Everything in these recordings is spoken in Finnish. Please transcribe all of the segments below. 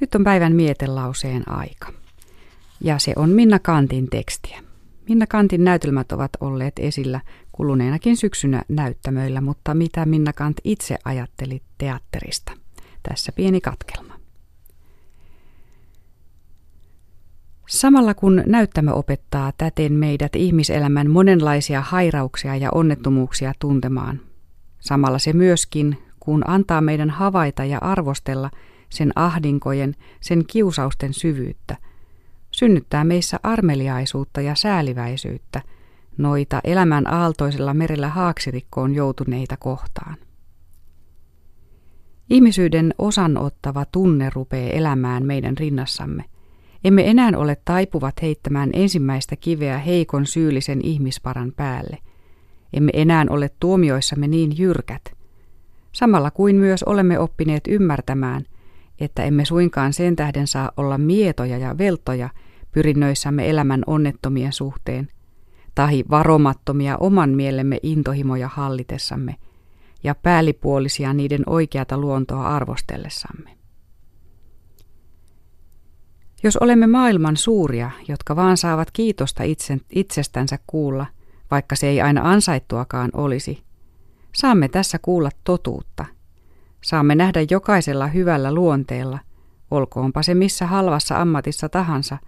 Nyt on päivän mietelauseen aika. Ja se on Minna Kantin tekstiä. Minna Kantin näytelmät ovat olleet esillä kuluneenakin syksynä näyttämöillä, mutta mitä Minna Kant itse ajatteli teatterista? Tässä pieni katkelma. Samalla kun näyttämö opettaa täten meidät ihmiselämän monenlaisia hairauksia ja onnettomuuksia tuntemaan, samalla se myöskin, kun antaa meidän havaita ja arvostella – sen ahdinkojen, sen kiusausten syvyyttä, synnyttää meissä armeliaisuutta ja sääliväisyyttä, noita elämän aaltoisella merellä haaksirikkoon joutuneita kohtaan. Ihmisyyden osanottava tunne rupeaa elämään meidän rinnassamme. Emme enää ole taipuvat heittämään ensimmäistä kiveä heikon syyllisen ihmisparan päälle. Emme enää ole tuomioissamme niin jyrkät. Samalla kuin myös olemme oppineet ymmärtämään – että emme suinkaan sen tähden saa olla mietoja ja veltoja pyrinnöissämme elämän onnettomien suhteen, tahi varomattomia oman mielemme intohimoja hallitessamme ja päällipuolisia niiden oikeata luontoa arvostellessamme. Jos olemme maailman suuria, jotka vaan saavat kiitosta itse, itsestänsä kuulla, vaikka se ei aina ansaittuakaan olisi, saamme tässä kuulla totuutta – Saamme nähdä jokaisella hyvällä luonteella, olkoonpa se missä halvassa ammatissa tahansa,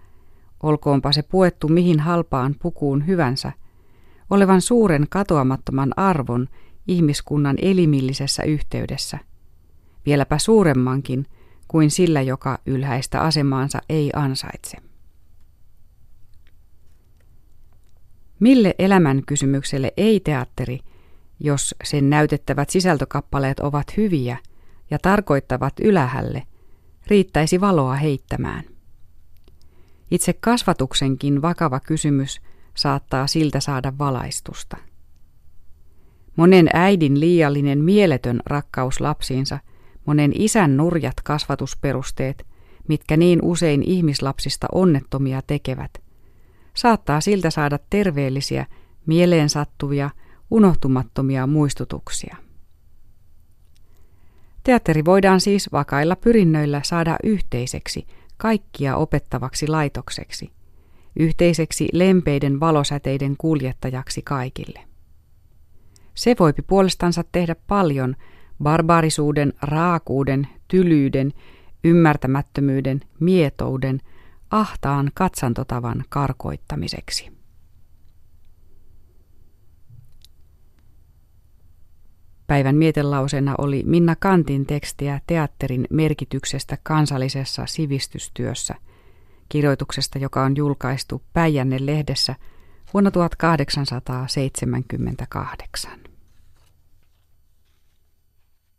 olkoonpa se puettu mihin halpaan pukuun hyvänsä, olevan suuren katoamattoman arvon ihmiskunnan elimillisessä yhteydessä, vieläpä suuremmankin kuin sillä, joka ylhäistä asemaansa ei ansaitse. Mille elämän kysymykselle ei teatteri – jos sen näytettävät sisältökappaleet ovat hyviä ja tarkoittavat ylähälle, riittäisi valoa heittämään. Itse kasvatuksenkin vakava kysymys saattaa siltä saada valaistusta. Monen äidin liiallinen mieletön rakkaus lapsiinsa, monen isän nurjat kasvatusperusteet, mitkä niin usein ihmislapsista onnettomia tekevät, saattaa siltä saada terveellisiä, mieleen sattuvia, unohtumattomia muistutuksia. Teatteri voidaan siis vakailla pyrinnöillä saada yhteiseksi, kaikkia opettavaksi laitokseksi, yhteiseksi lempeiden valosäteiden kuljettajaksi kaikille. Se voipi puolestansa tehdä paljon barbaarisuuden, raakuuden, tylyyden, ymmärtämättömyyden, mietouden, ahtaan katsantotavan karkoittamiseksi. Päivän mietelauseena oli Minna Kantin tekstiä teatterin merkityksestä kansallisessa sivistystyössä, kirjoituksesta, joka on julkaistu Päijänne-lehdessä vuonna 1878.